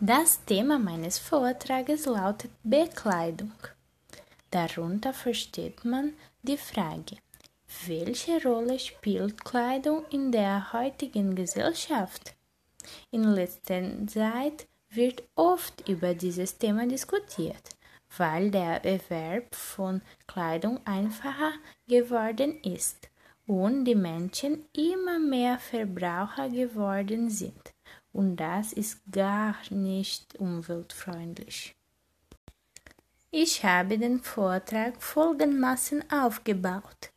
Das Thema meines Vortrages lautet Bekleidung. Darunter versteht man die Frage, welche Rolle spielt Kleidung in der heutigen Gesellschaft? In letzter Zeit wird oft über dieses Thema diskutiert, weil der Erwerb von Kleidung einfacher geworden ist und die Menschen immer mehr Verbraucher geworden sind und das ist gar nicht umweltfreundlich. Ich habe den Vortrag folgendermaßen aufgebaut.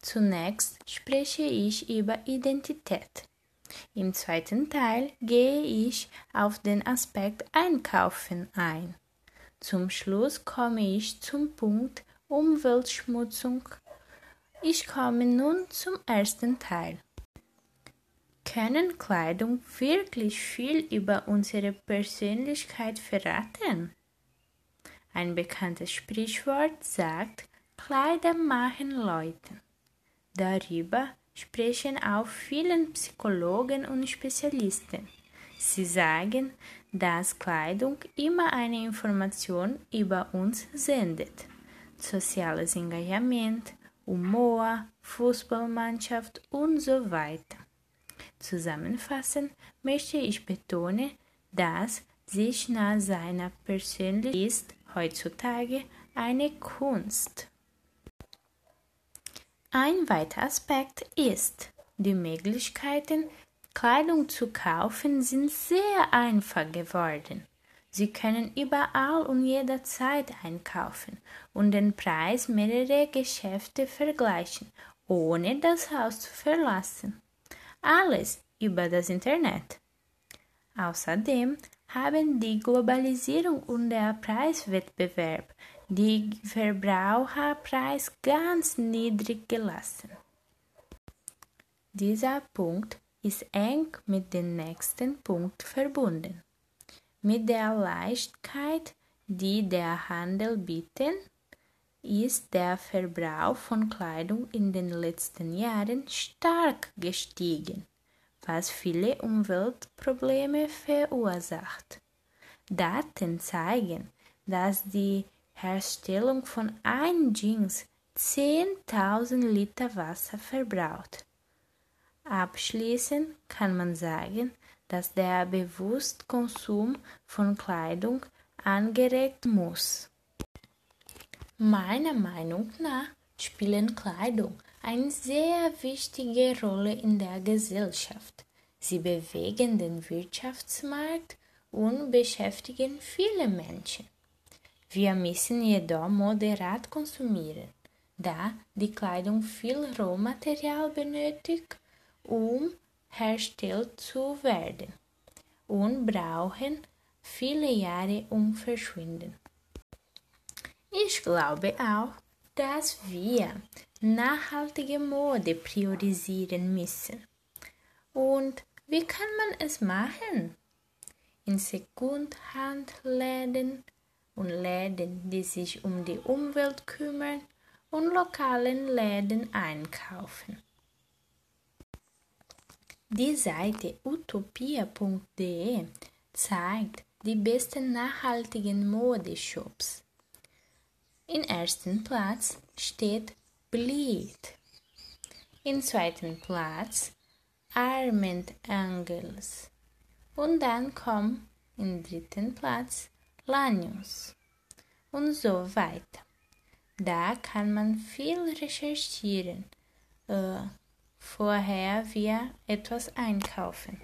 Zunächst spreche ich über Identität. Im zweiten Teil gehe ich auf den Aspekt Einkaufen ein. Zum Schluss komme ich zum Punkt Umweltschmutzung. Ich komme nun zum ersten Teil. Können Kleidung wirklich viel über unsere Persönlichkeit verraten? Ein bekanntes Sprichwort sagt, Kleider machen Leute. Darüber sprechen auch viele Psychologen und Spezialisten. Sie sagen, dass Kleidung immer eine Information über uns sendet. Soziales Engagement, Humor, Fußballmannschaft und so weiter. Zusammenfassend möchte ich betonen, dass sich nach seiner Persönlichkeit ist heutzutage eine Kunst. Ein weiterer Aspekt ist, die Möglichkeiten, Kleidung zu kaufen, sind sehr einfach geworden. Sie können überall und jederzeit einkaufen und den Preis mehrerer Geschäfte vergleichen, ohne das Haus zu verlassen alles über das Internet. Außerdem haben die Globalisierung und der Preiswettbewerb die Verbraucherpreis ganz niedrig gelassen. Dieser Punkt ist eng mit dem nächsten Punkt verbunden. Mit der Leichtigkeit, die der Handel bietet, ist der Verbrauch von Kleidung in den letzten Jahren stark gestiegen, was viele Umweltprobleme verursacht. Daten zeigen, dass die Herstellung von einem Jeans 10.000 Liter Wasser verbraucht. Abschließend kann man sagen, dass der bewusste Konsum von Kleidung angeregt muss. Meiner Meinung nach spielen Kleidung eine sehr wichtige Rolle in der Gesellschaft. Sie bewegen den Wirtschaftsmarkt und beschäftigen viele Menschen. Wir müssen jedoch moderat konsumieren, da die Kleidung viel Rohmaterial benötigt, um hergestellt zu werden und brauchen viele Jahre um verschwinden. Ich glaube auch, dass wir nachhaltige Mode priorisieren müssen. Und wie kann man es machen? In Sekundhandläden und Läden, die sich um die Umwelt kümmern und lokalen Läden einkaufen. Die Seite utopia.de zeigt die besten nachhaltigen Modeshops in ersten Platz steht Bleed. Im zweiten Platz Armand Angels. Und dann kommt im dritten Platz Lanius. Und so weiter. Da kann man viel recherchieren, äh, vorher wir etwas einkaufen.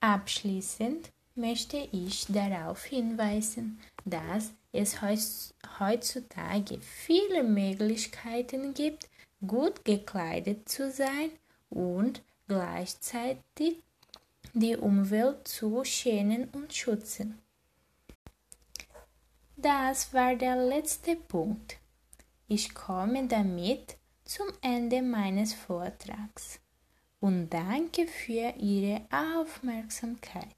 Abschließend möchte ich darauf hinweisen, dass es heutzutage viele Möglichkeiten gibt, gut gekleidet zu sein und gleichzeitig die Umwelt zu schänen und schützen. Das war der letzte Punkt. Ich komme damit zum Ende meines Vortrags und danke für Ihre Aufmerksamkeit.